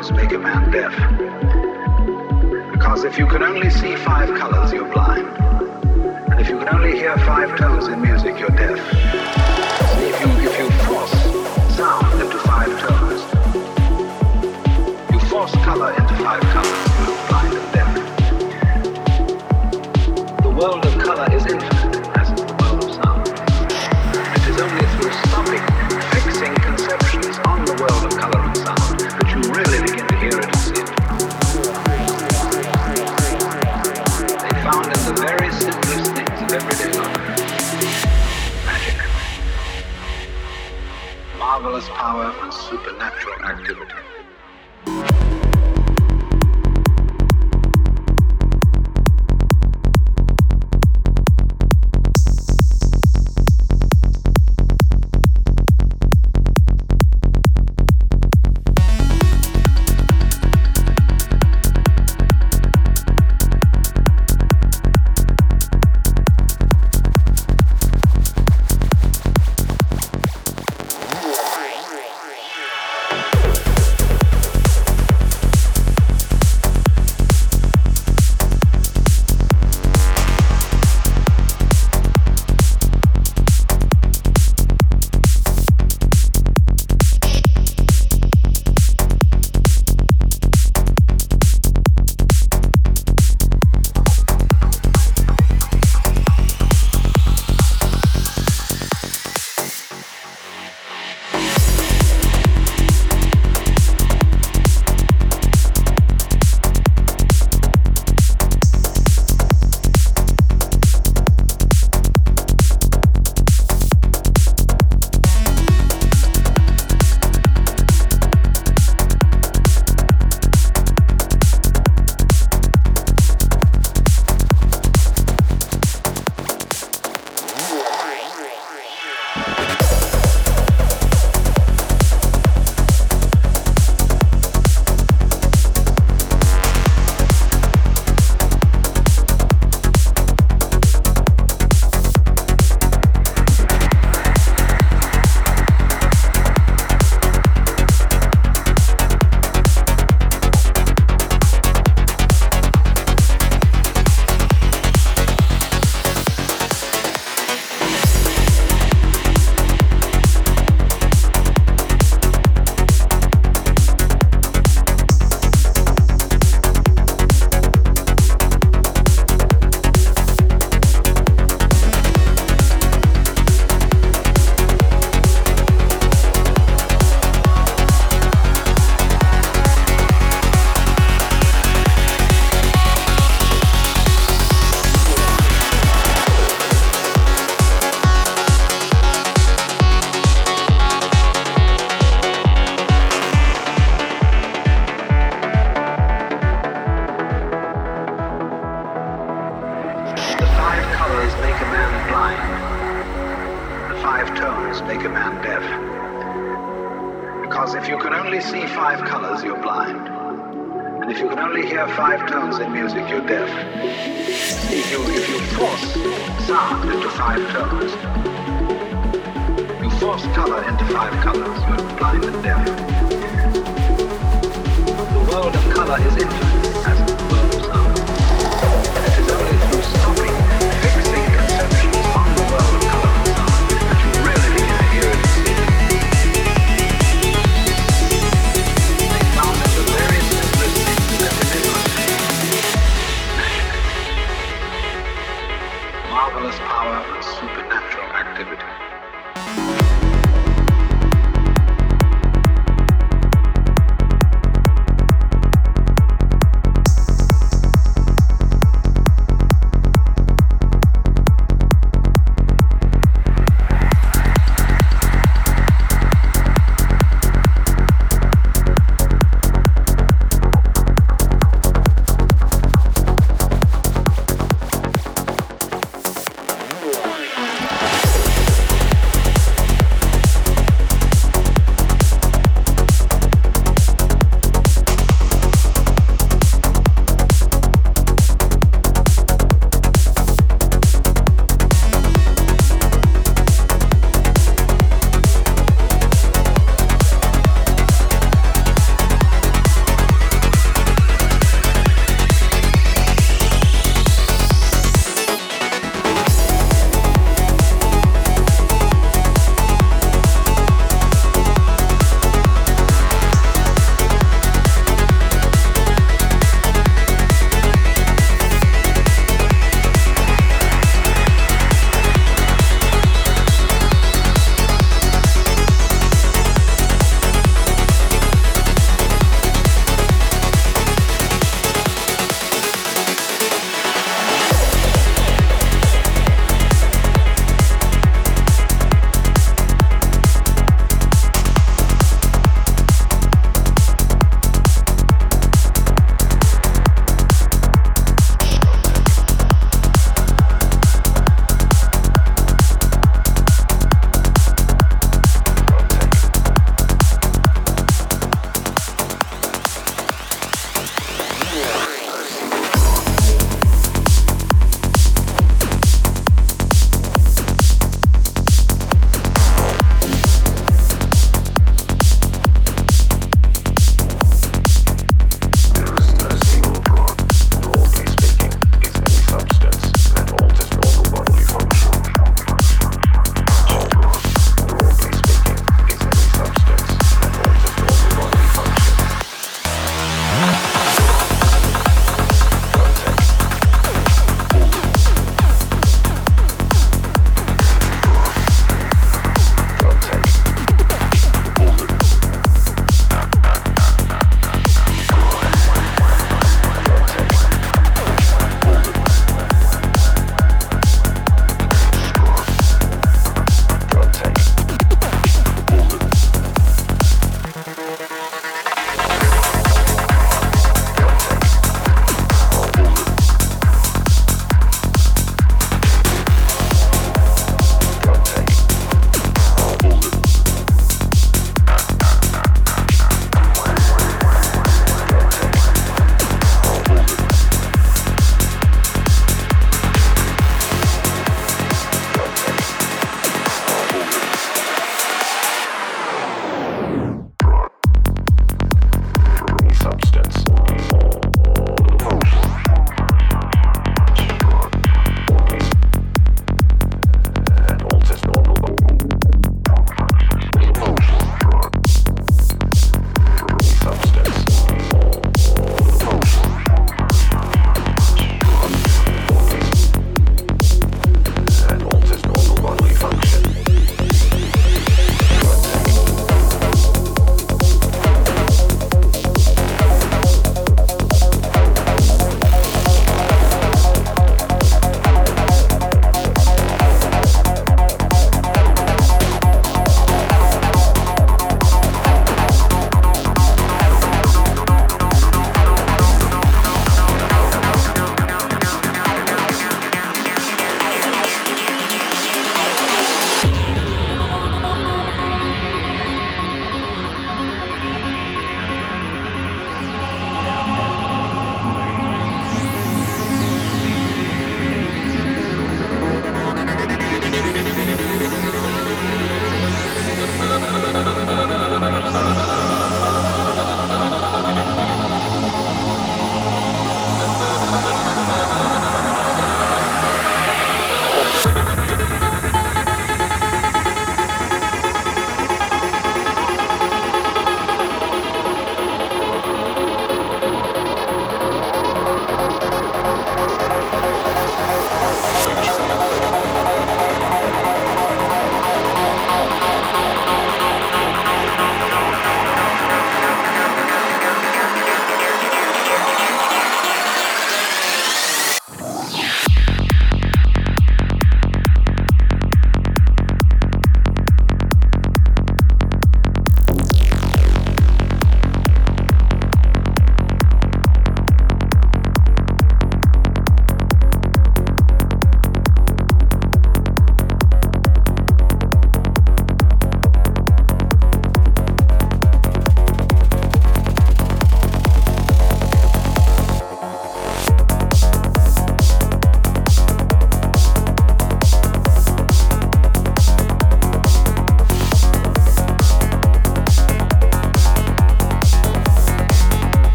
colors make a man deaf. Because if you can only see five colors, you're blind. And if you can only hear five tones in music, you're deaf. If you, if you force sound into five tones, you force color into five colors, you're blind and deaf. The world of color is infinite. power and supernatural.